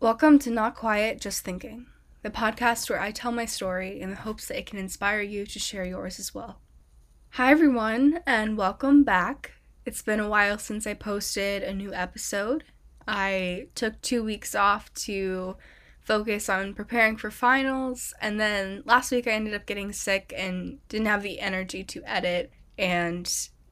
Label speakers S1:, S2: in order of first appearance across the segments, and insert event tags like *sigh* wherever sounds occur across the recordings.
S1: Welcome to Not Quiet, Just Thinking, the podcast where I tell my story in the hopes that it can inspire you to share yours as well. Hi, everyone, and welcome back. It's been a while since I posted a new episode. I took two weeks off to focus on preparing for finals, and then last week I ended up getting sick and didn't have the energy to edit and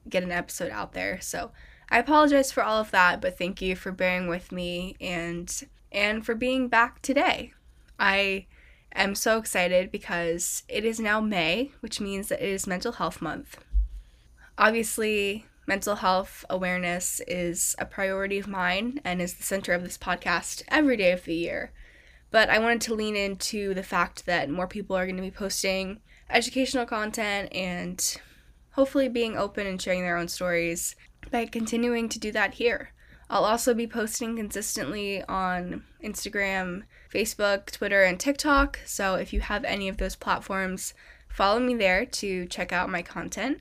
S1: get an episode out there. So I apologize for all of that, but thank you for bearing with me and and for being back today. I am so excited because it is now May, which means that it is Mental Health Month. Obviously, mental health awareness is a priority of mine and is the center of this podcast every day of the year. But I wanted to lean into the fact that more people are going to be posting educational content and hopefully being open and sharing their own stories by continuing to do that here. I'll also be posting consistently on Instagram, Facebook, Twitter, and TikTok. So if you have any of those platforms, follow me there to check out my content.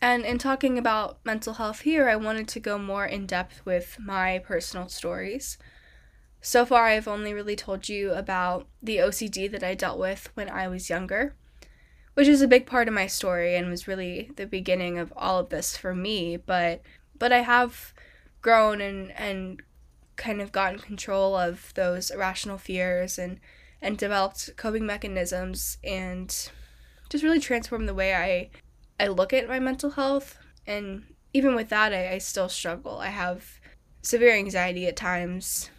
S1: And in talking about mental health here, I wanted to go more in depth with my personal stories. So far, I've only really told you about the OCD that I dealt with when I was younger, which is a big part of my story and was really the beginning of all of this for me. But but I have grown and and kind of gotten control of those irrational fears and and developed coping mechanisms and just really transformed the way I I look at my mental health and even with that I, I still struggle. I have severe anxiety at times.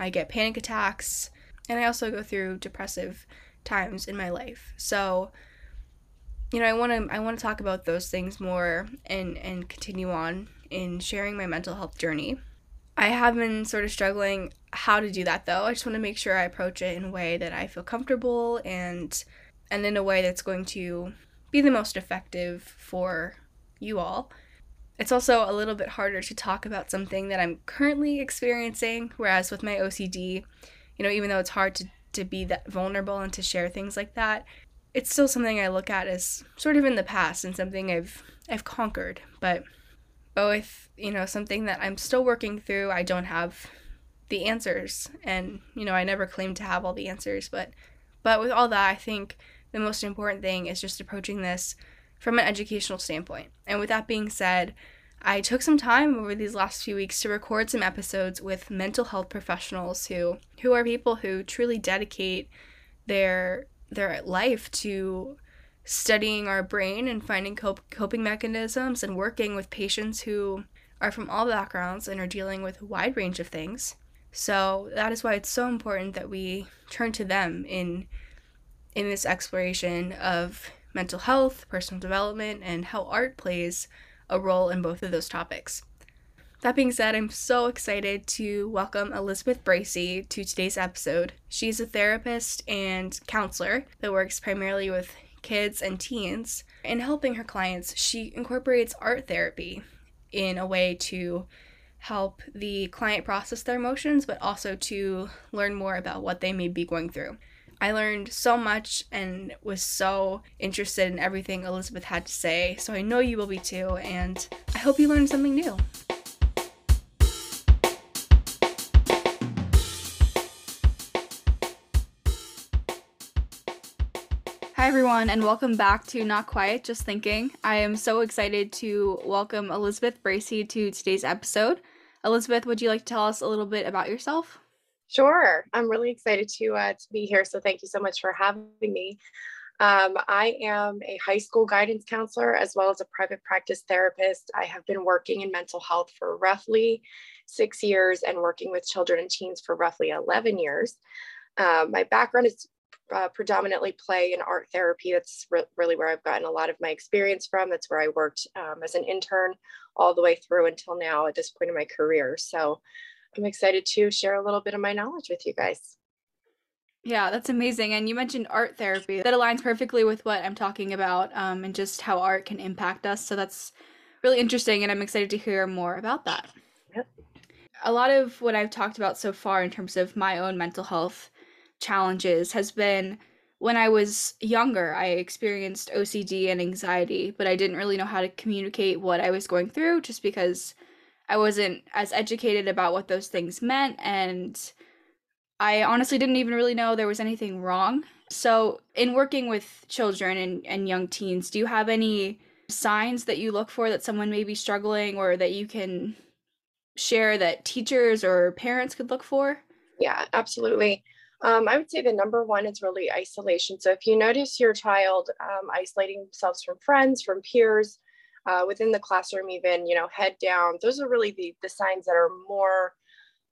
S1: I get panic attacks and I also go through depressive times in my life. So you know, I want to I want to talk about those things more and and continue on in sharing my mental health journey. I have been sort of struggling how to do that though. I just want to make sure I approach it in a way that I feel comfortable and and in a way that's going to be the most effective for you all. It's also a little bit harder to talk about something that I'm currently experiencing, whereas with my OCD, you know, even though it's hard to, to be that vulnerable and to share things like that, it's still something I look at as sort of in the past and something I've I've conquered. But both, you know, something that I'm still working through. I don't have the answers and, you know, I never claim to have all the answers, but but with all that, I think the most important thing is just approaching this from an educational standpoint. And with that being said, I took some time over these last few weeks to record some episodes with mental health professionals who who are people who truly dedicate their their life to studying our brain and finding cop- coping mechanisms and working with patients who are from all backgrounds and are dealing with a wide range of things. So that is why it's so important that we turn to them in in this exploration of mental health, personal development, and how art plays a role in both of those topics. That being said, I'm so excited to welcome Elizabeth Bracey to today's episode. She's a therapist and counselor that works primarily with kids and teens. In helping her clients, she incorporates art therapy in a way to help the client process their emotions, but also to learn more about what they may be going through. I learned so much and was so interested in everything Elizabeth had to say, so I know you will be too, and I hope you learned something new. Hi, everyone, and welcome back to Not Quiet, Just Thinking. I am so excited to welcome Elizabeth Bracey to today's episode. Elizabeth, would you like to tell us a little bit about yourself?
S2: Sure. I'm really excited to, uh, to be here. So, thank you so much for having me. Um, I am a high school guidance counselor as well as a private practice therapist. I have been working in mental health for roughly six years and working with children and teens for roughly 11 years. Um, my background is uh, predominantly play and art therapy. That's re- really where I've gotten a lot of my experience from. That's where I worked um, as an intern all the way through until now at this point in my career. So I'm excited to share a little bit of my knowledge with you guys.
S1: Yeah, that's amazing. And you mentioned art therapy. That aligns perfectly with what I'm talking about um, and just how art can impact us. So that's really interesting. And I'm excited to hear more about that. Yep. A lot of what I've talked about so far in terms of my own mental health challenges has been when I was younger, I experienced OCD and anxiety, but I didn't really know how to communicate what I was going through just because I wasn't as educated about what those things meant and
S3: I honestly didn't even really know there was anything wrong. So, in working with children and, and young teens, do you have any signs that you look for that someone may be struggling or that you can share that teachers or parents could look for?
S2: Yeah, absolutely. Um, I would say the number one is really isolation. So if you notice your child um, isolating themselves from friends, from peers, uh, within the classroom, even you know, head down, those are really the the signs that are more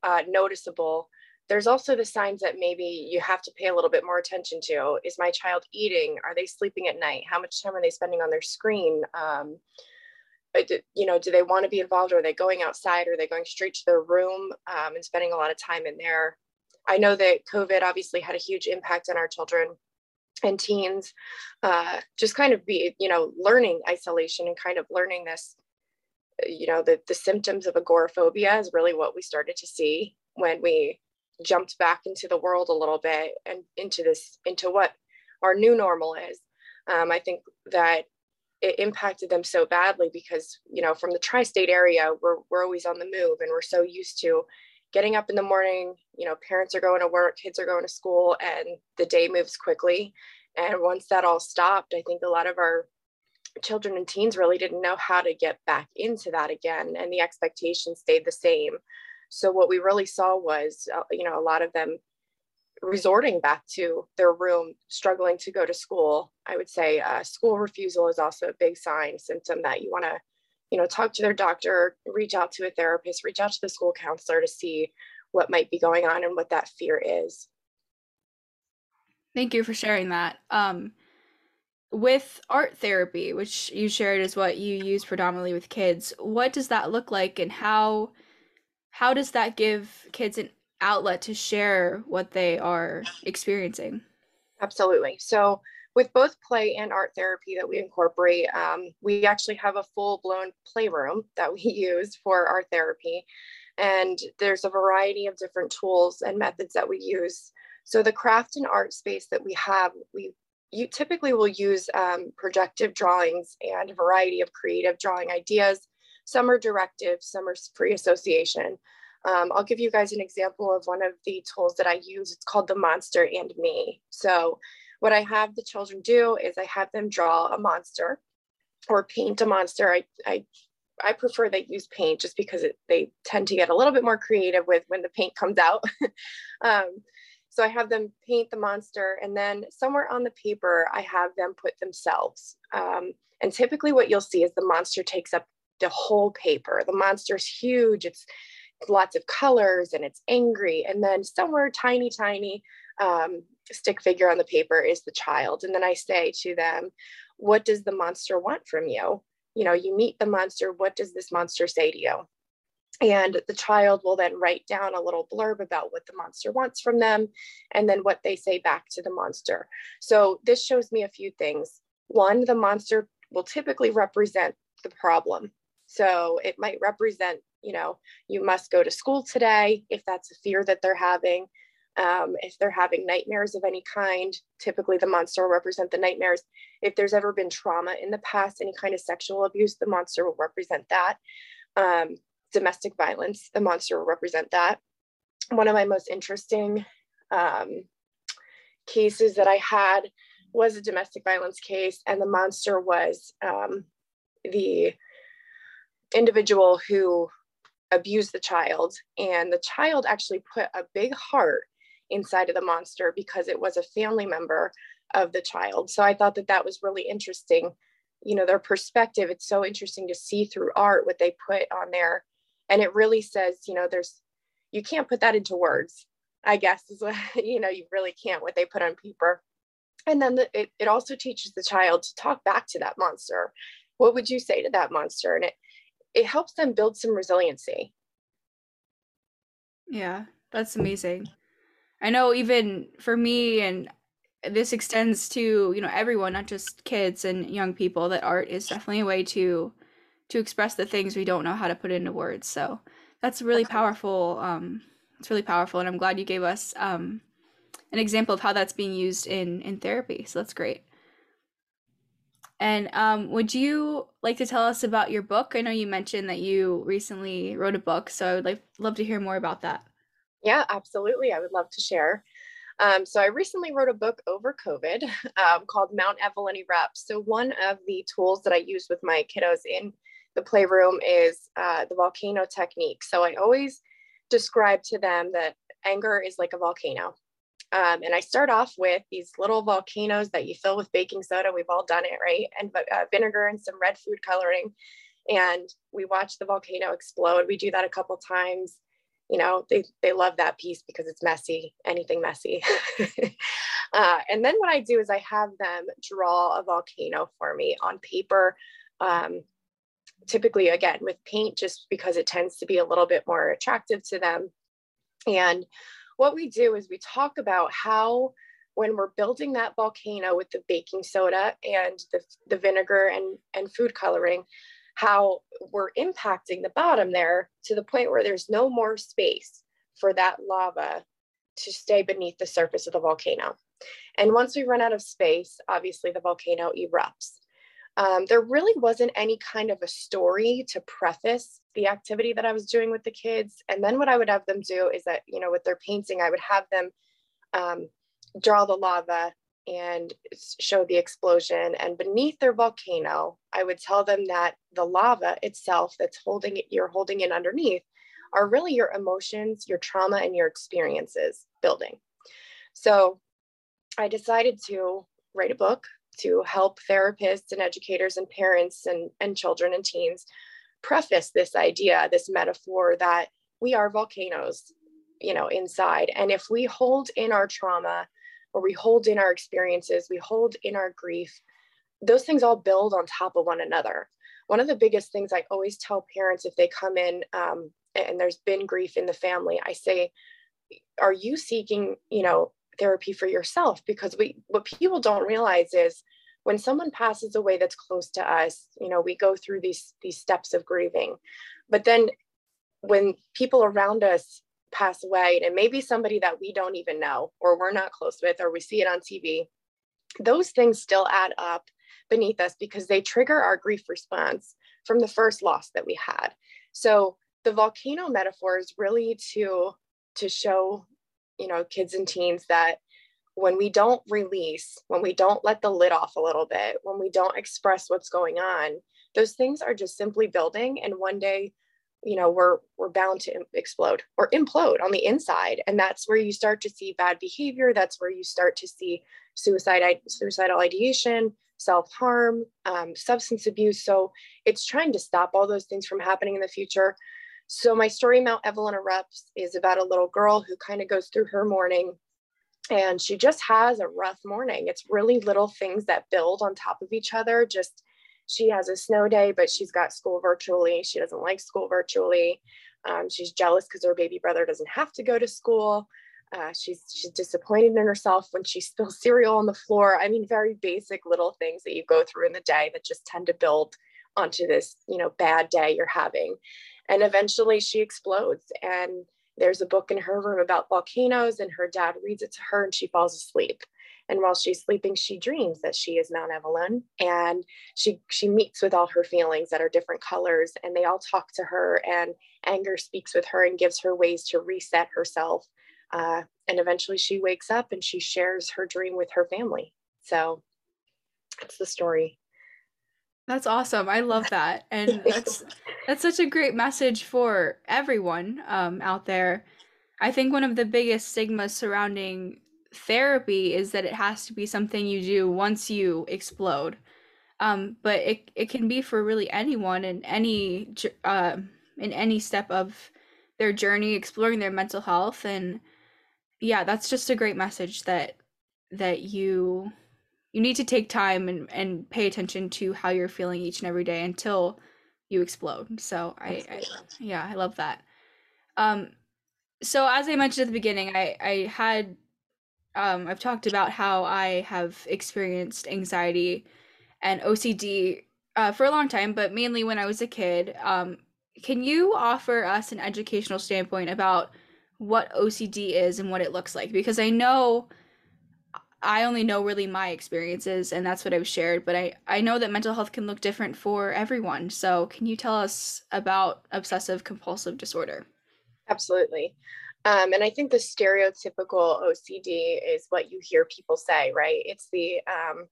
S2: uh, noticeable. There's also the signs that maybe you have to pay a little bit more attention to. Is my child eating? Are they sleeping at night? How much time are they spending on their screen? Um, you know, do they want to be involved? Are they going outside? Are they going straight to their room um, and spending a lot of time in there? I know that COVID obviously had a huge impact on our children and teens. Uh, just kind of be, you know, learning isolation and kind of learning this, you know, the, the symptoms of agoraphobia is really what we started to see when we jumped back into the world a little bit and into this, into what our new normal is. Um, I think that it impacted them so badly because you know from the tri-state area we're, we're always on the move and we're so used to getting up in the morning you know parents are going to work kids are going to school and the day moves quickly and once that all stopped i think a lot of our children and teens really didn't know how to get back into that again and the expectations stayed the same so what we really saw was uh, you know a lot of them resorting back to their room, struggling to go to school. I would say uh, school refusal is also a big sign, symptom that you want to, you know, talk to their doctor, reach out to a therapist, reach out to the school counselor to see what might be going on and what that fear is.
S3: Thank you for sharing that. Um, with art therapy, which you shared is what you use predominantly with kids, what does that look like, and how how does that give kids an outlet to share what they are experiencing.
S2: Absolutely. So, with both play and art therapy that we incorporate, um, we actually have a full blown playroom that we *laughs* use for our therapy. And there's a variety of different tools and methods that we use. So, the craft and art space that we have, we you typically will use um, projective drawings and a variety of creative drawing ideas. Some are directive, some are free association. Um, I'll give you guys an example of one of the tools that I use. It's called the Monster and Me. So what I have the children do is I have them draw a monster or paint a monster. I, I, I prefer they use paint just because it, they tend to get a little bit more creative with when the paint comes out. *laughs* um, so I have them paint the monster and then somewhere on the paper, I have them put themselves. Um, and typically what you'll see is the monster takes up the whole paper. The monster's huge. It's lots of colors and it's angry. And then somewhere tiny, tiny um, stick figure on the paper is the child. And then I say to them, What does the monster want from you? You know, you meet the monster. What does this monster say to you? And the child will then write down a little blurb about what the monster wants from them and then what they say back to the monster. So this shows me a few things. One, the monster will typically represent the problem. So it might represent you know, you must go to school today if that's a fear that they're having. Um, if they're having nightmares of any kind, typically the monster will represent the nightmares. If there's ever been trauma in the past, any kind of sexual abuse, the monster will represent that. Um, domestic violence, the monster will represent that. One of my most interesting um, cases that I had was a domestic violence case, and the monster was um, the individual who abused the child. And the child actually put a big heart inside of the monster because it was a family member of the child. So I thought that that was really interesting. You know, their perspective, it's so interesting to see through art what they put on there. And it really says, you know, there's, you can't put that into words, I guess, is what, *laughs* you know, you really can't what they put on paper. And then the, it, it also teaches the child to talk back to that monster. What would you say to that monster? And it, it helps them build some resiliency.
S3: Yeah, that's amazing. I know even for me and this extends to, you know, everyone, not just kids and young people, that art is definitely a way to to express the things we don't know how to put into words. So that's really powerful. Um, it's really powerful, and I'm glad you gave us um, an example of how that's being used in in therapy. So that's great. And um, would you like to tell us about your book? I know you mentioned that you recently wrote a book, so I would like love to hear more about that.
S2: Yeah, absolutely. I would love to share. Um, so I recently wrote a book over COVID *laughs* um, called Mount Evelynn Erupts. So one of the tools that I use with my kiddos in the playroom is uh, the volcano technique. So I always describe to them that anger is like a volcano. Um, and I start off with these little volcanoes that you fill with baking soda. We've all done it, right? And uh, vinegar and some red food coloring. And we watch the volcano explode. We do that a couple times. You know, they, they love that piece because it's messy, anything messy. *laughs* uh, and then what I do is I have them draw a volcano for me on paper. Um, typically, again, with paint, just because it tends to be a little bit more attractive to them. And what we do is we talk about how when we're building that volcano with the baking soda and the, the vinegar and, and food coloring, how we're impacting the bottom there to the point where there's no more space for that lava to stay beneath the surface of the volcano. And once we run out of space, obviously the volcano erupts. Um, there really wasn't any kind of a story to preface the activity that I was doing with the kids. And then what I would have them do is that, you know, with their painting, I would have them um, draw the lava and show the explosion. And beneath their volcano, I would tell them that the lava itself that's holding it, you're holding it underneath, are really your emotions, your trauma, and your experiences building. So I decided to write a book to help therapists and educators and parents and, and children and teens preface this idea, this metaphor that we are volcanoes, you know, inside. And if we hold in our trauma or we hold in our experiences, we hold in our grief, those things all build on top of one another. One of the biggest things I always tell parents if they come in um, and there's been grief in the family, I say, are you seeking, you know, therapy for yourself because we what people don't realize is when someone passes away that's close to us you know we go through these these steps of grieving but then when people around us pass away and maybe somebody that we don't even know or we're not close with or we see it on TV those things still add up beneath us because they trigger our grief response from the first loss that we had. So the volcano metaphor is really to to show you know kids and teens that when we don't release when we don't let the lid off a little bit when we don't express what's going on those things are just simply building and one day you know we're we're bound to explode or implode on the inside and that's where you start to see bad behavior that's where you start to see suicide suicidal ideation self-harm um, substance abuse so it's trying to stop all those things from happening in the future so my story, Mount Evelynn Erupts, is about a little girl who kind of goes through her morning and she just has a rough morning. It's really little things that build on top of each other. Just she has a snow day, but she's got school virtually. She doesn't like school virtually. Um, she's jealous because her baby brother doesn't have to go to school. Uh, she's she's disappointed in herself when she *laughs* spills cereal on the floor. I mean, very basic little things that you go through in the day that just tend to build onto this, you know, bad day you're having. And eventually she explodes. And there's a book in her room about volcanoes, and her dad reads it to her and she falls asleep. And while she's sleeping, she dreams that she is Mount Evelynn and she she meets with all her feelings that are different colors and they all talk to her and anger speaks with her and gives her ways to reset herself. Uh, and eventually she wakes up and she shares her dream with her family. So that's the story.
S3: That's awesome. I love that. And *laughs* that's that's such a great message for everyone um, out there. I think one of the biggest stigmas surrounding therapy is that it has to be something you do once you explode. Um, but it, it can be for really anyone in any uh, in any step of their journey exploring their mental health and yeah that's just a great message that that you you need to take time and, and pay attention to how you're feeling each and every day until you explode. So I, I yeah, I love that. Um so as I mentioned at the beginning, I I had um I've talked about how I have experienced anxiety and OCD uh, for a long time, but mainly when I was a kid. Um can you offer us an educational standpoint about what OCD is and what it looks like? Because I know I only know really my experiences and that's what I've shared, but I, I know that mental health can look different for everyone. So, can you tell us about obsessive compulsive disorder?
S2: Absolutely. Um, and I think the stereotypical OCD is what you hear people say, right? It's the um,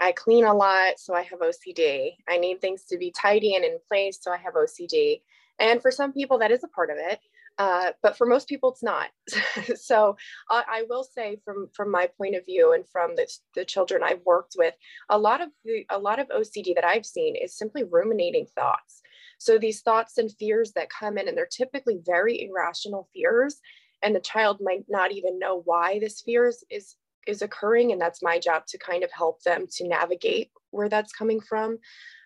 S2: I clean a lot, so I have OCD. I need things to be tidy and in place, so I have OCD. And for some people, that is a part of it. Uh, but for most people, it's not. *laughs* so I, I, will say, from from my point of view and from the, the children I've worked with, a lot of the a lot of OCD that I've seen is simply ruminating thoughts. So these thoughts and fears that come in, and they're typically very irrational fears, and the child might not even know why this fear is, is is occurring and that's my job to kind of help them to navigate where that's coming from.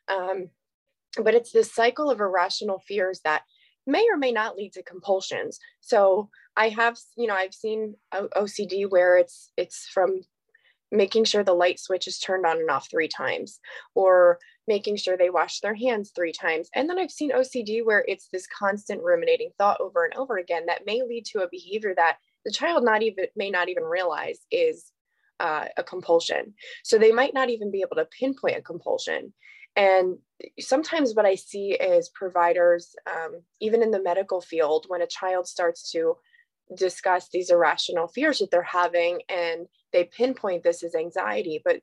S2: Um, but it's this cycle of irrational fears that may or may not lead to compulsions. So i have you know i've seen ocd where it's it's from making sure the light switch is turned on and off three times or making sure they wash their hands three times and then i've seen ocd where it's this constant ruminating thought over and over again that may lead to a behavior that the child not even may not even realize is uh, a compulsion. So they might not even be able to pinpoint a compulsion. And sometimes what I see is providers, um, even in the medical field, when a child starts to discuss these irrational fears that they're having and they pinpoint this as anxiety, but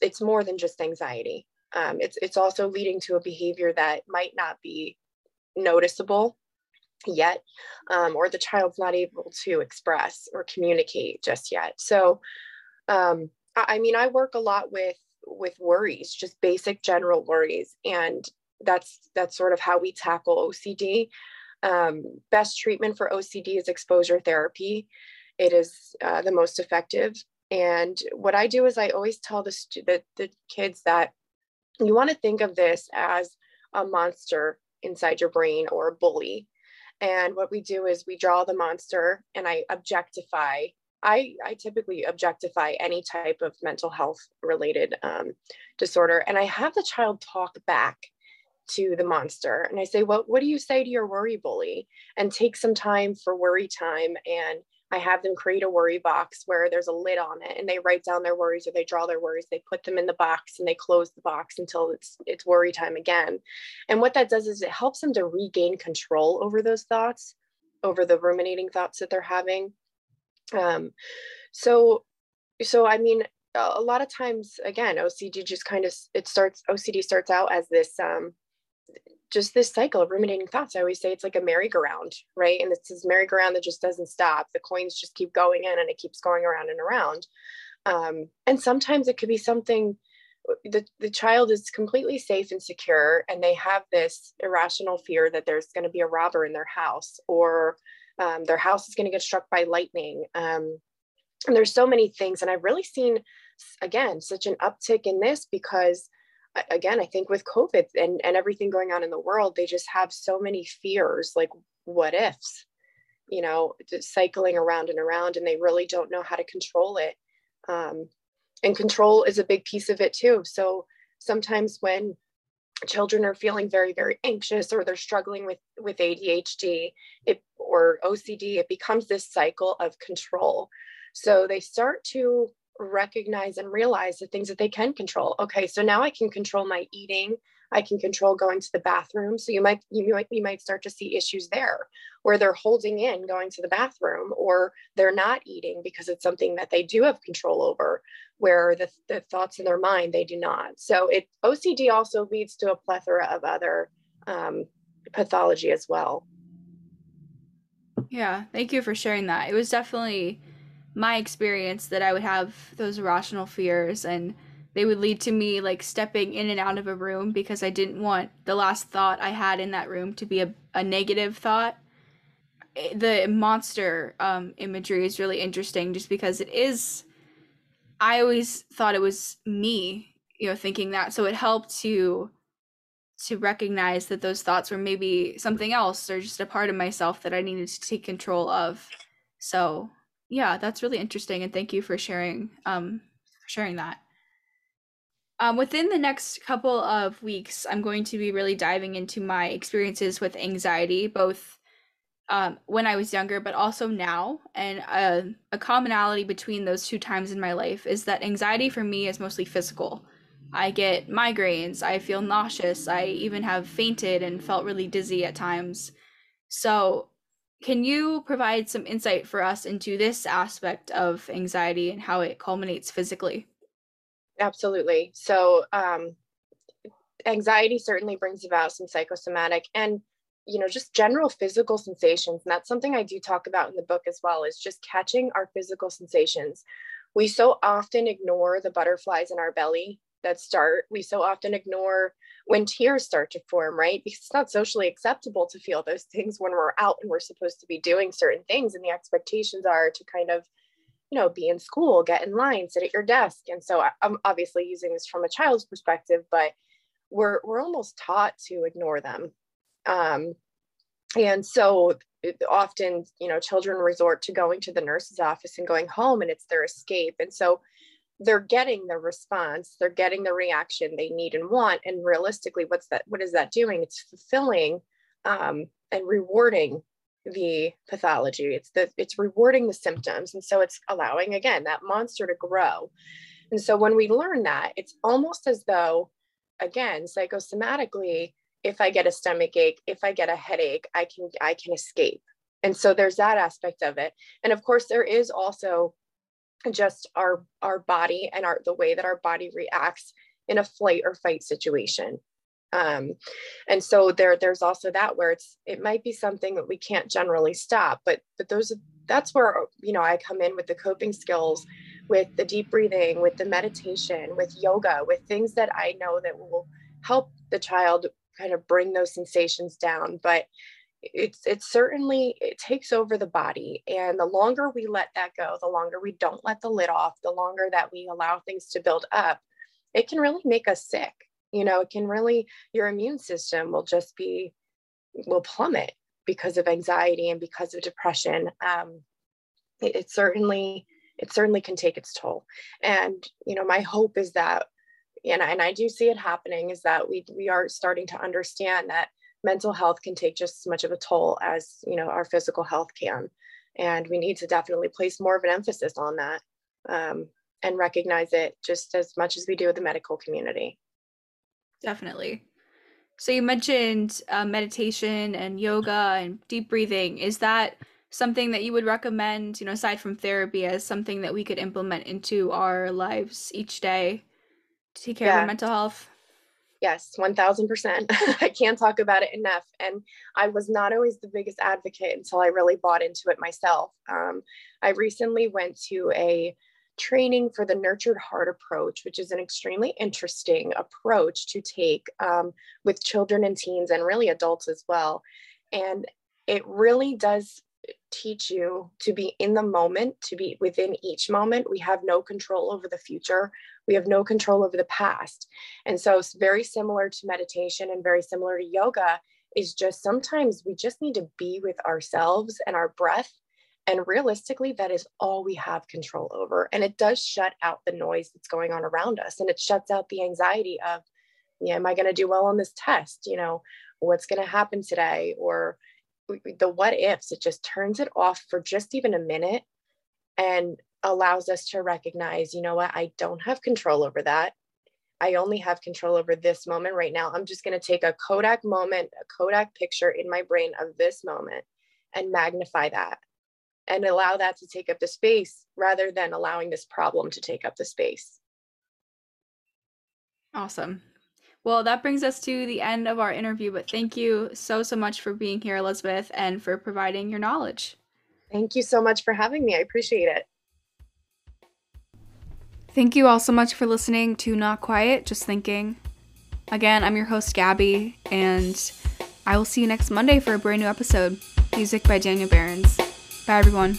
S2: it's more than just anxiety. Um, it's, it's also leading to a behavior that might not be noticeable yet, um, or the child's not able to express or communicate just yet. So um, I, I mean, I work a lot with with worries, just basic general worries, and that's that's sort of how we tackle OCD. Um, best treatment for OCD is exposure therapy. It is uh, the most effective. And what I do is I always tell the, the, the kids that you want to think of this as a monster inside your brain or a bully. And what we do is we draw the monster and I objectify I, I typically objectify any type of mental health related um, disorder. And I have the child talk back to the monster. And I say, well, what do you say to your worry bully? And take some time for worry time. And I have them create a worry box where there's a lid on it and they write down their worries or they draw their worries. They put them in the box and they close the box until it's it's worry time again. And what that does is it helps them to regain control over those thoughts, over the ruminating thoughts that they're having um, so, so I mean, a lot of times, again, OCD just kind of it starts. OCD starts out as this um, just this cycle of ruminating thoughts. I always say it's like a merry-go-round, right? And it's this merry-go-round that just doesn't stop. The coins just keep going in, and it keeps going around and around. Um, and sometimes it could be something the, the child is completely safe and secure and they have this irrational fear that there's going to be a robber in their house or um, their house is going to get struck by lightning. Um, and there's so many things. And I've really seen, again, such an uptick in this because, again, I think with COVID and, and everything going on in the world, they just have so many fears like, what ifs, you know, just cycling around and around, and they really don't know how to control it. Um, and control is a big piece of it too. So sometimes when children are feeling very very anxious or they're struggling with with adhd it, or ocd it becomes this cycle of control so they start to recognize and realize the things that they can control okay so now i can control my eating I can control going to the bathroom. So you might you might you might start to see issues there where they're holding in going to the bathroom or they're not eating because it's something that they do have control over where the, the thoughts in their mind they do not. So it OCD also leads to a plethora of other um, pathology as well.
S3: Yeah, thank you for sharing that. It was definitely my experience that I would have those irrational fears and they would lead to me like stepping in and out of a room because I didn't want the last thought I had in that room to be a, a negative thought. The monster um, imagery is really interesting just because it is. I always thought it was me, you know, thinking that. So it helped to to recognize that those thoughts were maybe something else or just a part of myself that I needed to take control of. So yeah, that's really interesting, and thank you for sharing um for sharing that. Um, within the next couple of weeks, I'm going to be really diving into my experiences with anxiety, both um, when I was younger, but also now. And uh, a commonality between those two times in my life is that anxiety for me is mostly physical. I get migraines, I feel nauseous, I even have fainted and felt really dizzy at times. So, Can you provide some insight for us into this aspect of anxiety and how it culminates physically?
S2: Absolutely. So, um, anxiety certainly brings about some psychosomatic and you know just general physical sensations and that's something i do talk about in the book as well is just catching our physical sensations we so often ignore the butterflies in our belly that start we so often ignore when tears start to form right? Because it's not socially acceptable to feel those things when we're out and we're supposed to be doing certain things and the expectations are to kind of you know be in school get in line sit at your desk. And so i'm obviously using this from a child's perspective but we're we're almost taught to ignore them. Um, and so often you know children resort to going to the nurse's office and going home and it's their escape. And so they're getting the response they're getting the reaction they need and want and realistically what's that what is that doing? It's fulfilling um, and rewarding the pathology. It's the it's rewarding the symptoms and so it's allowing again that monster to grow. And so when we learn that it's almost as though again psychosomatically if i get a stomach ache if i get a headache i can i can escape. And so there's that aspect of it. And of course there is also just our our body and our the way that our body reacts in a flight or fight situation. Um, and so there there's also that where it's it might be something that we can't generally stop but but those that's where you know i come in with the coping skills with the deep breathing with the meditation with yoga with things that i know that will help the child kind of bring those sensations down. But it's it certainly it takes over the body and the longer we let that go the longer we don't let the lid off the longer that we allow things to build up it can really make us sick. You know it can really your immune system will just be will plummet because of anxiety and because of depression. Um, it, it certainly it certainly can take its toll. And you know my hope is that and, and i do see it happening is that we we are starting to understand that mental health can take just as much of a toll as you know our physical health can. And we need to definitely place more of an emphasis on that um, and recognize it just as much as we do with the medical community.
S3: Definitely. So you mentioned uh, meditation and yoga and deep breathing. Is that something that you would recommend you know aside from therapy as something that we could implement into our lives each day to take care yeah. of our mental health
S2: Yes, 1000%. *laughs* I can't talk about it enough. And I was not always the biggest advocate until I really bought into it myself. Um, I recently went to a training for the nurtured heart approach, which is an extremely interesting approach to take um, with children and teens and really adults as well. And it really does teach you to be in the moment, to be within each moment. We have no control over the future. We have no control over the past. And so it's very similar to meditation and very similar to yoga is just sometimes we just need to be with ourselves and our breath. And realistically, that is all we have control over. And it does shut out the noise that's going on around us. And it shuts out the anxiety of, yeah, am I going to do well on this test? You know, what's going to happen today? Or, the what ifs, it just turns it off for just even a minute and allows us to recognize, you know what, I don't have control over that. I only have control over this moment right now. I'm just going to take a Kodak moment, a Kodak picture in my brain of this moment and magnify that and allow that to take up the space rather than allowing this problem to take up the space.
S3: Awesome. Well, that brings us to the end of our interview, but thank you so, so much for being here, Elizabeth, and for providing your knowledge.
S2: Thank you so much for having me. I appreciate it.
S1: Thank you all so much for listening to Not Quiet, Just Thinking. Again, I'm your host, Gabby, and I will see you next Monday for a brand new episode. Music by Daniel Behrens. Bye, everyone.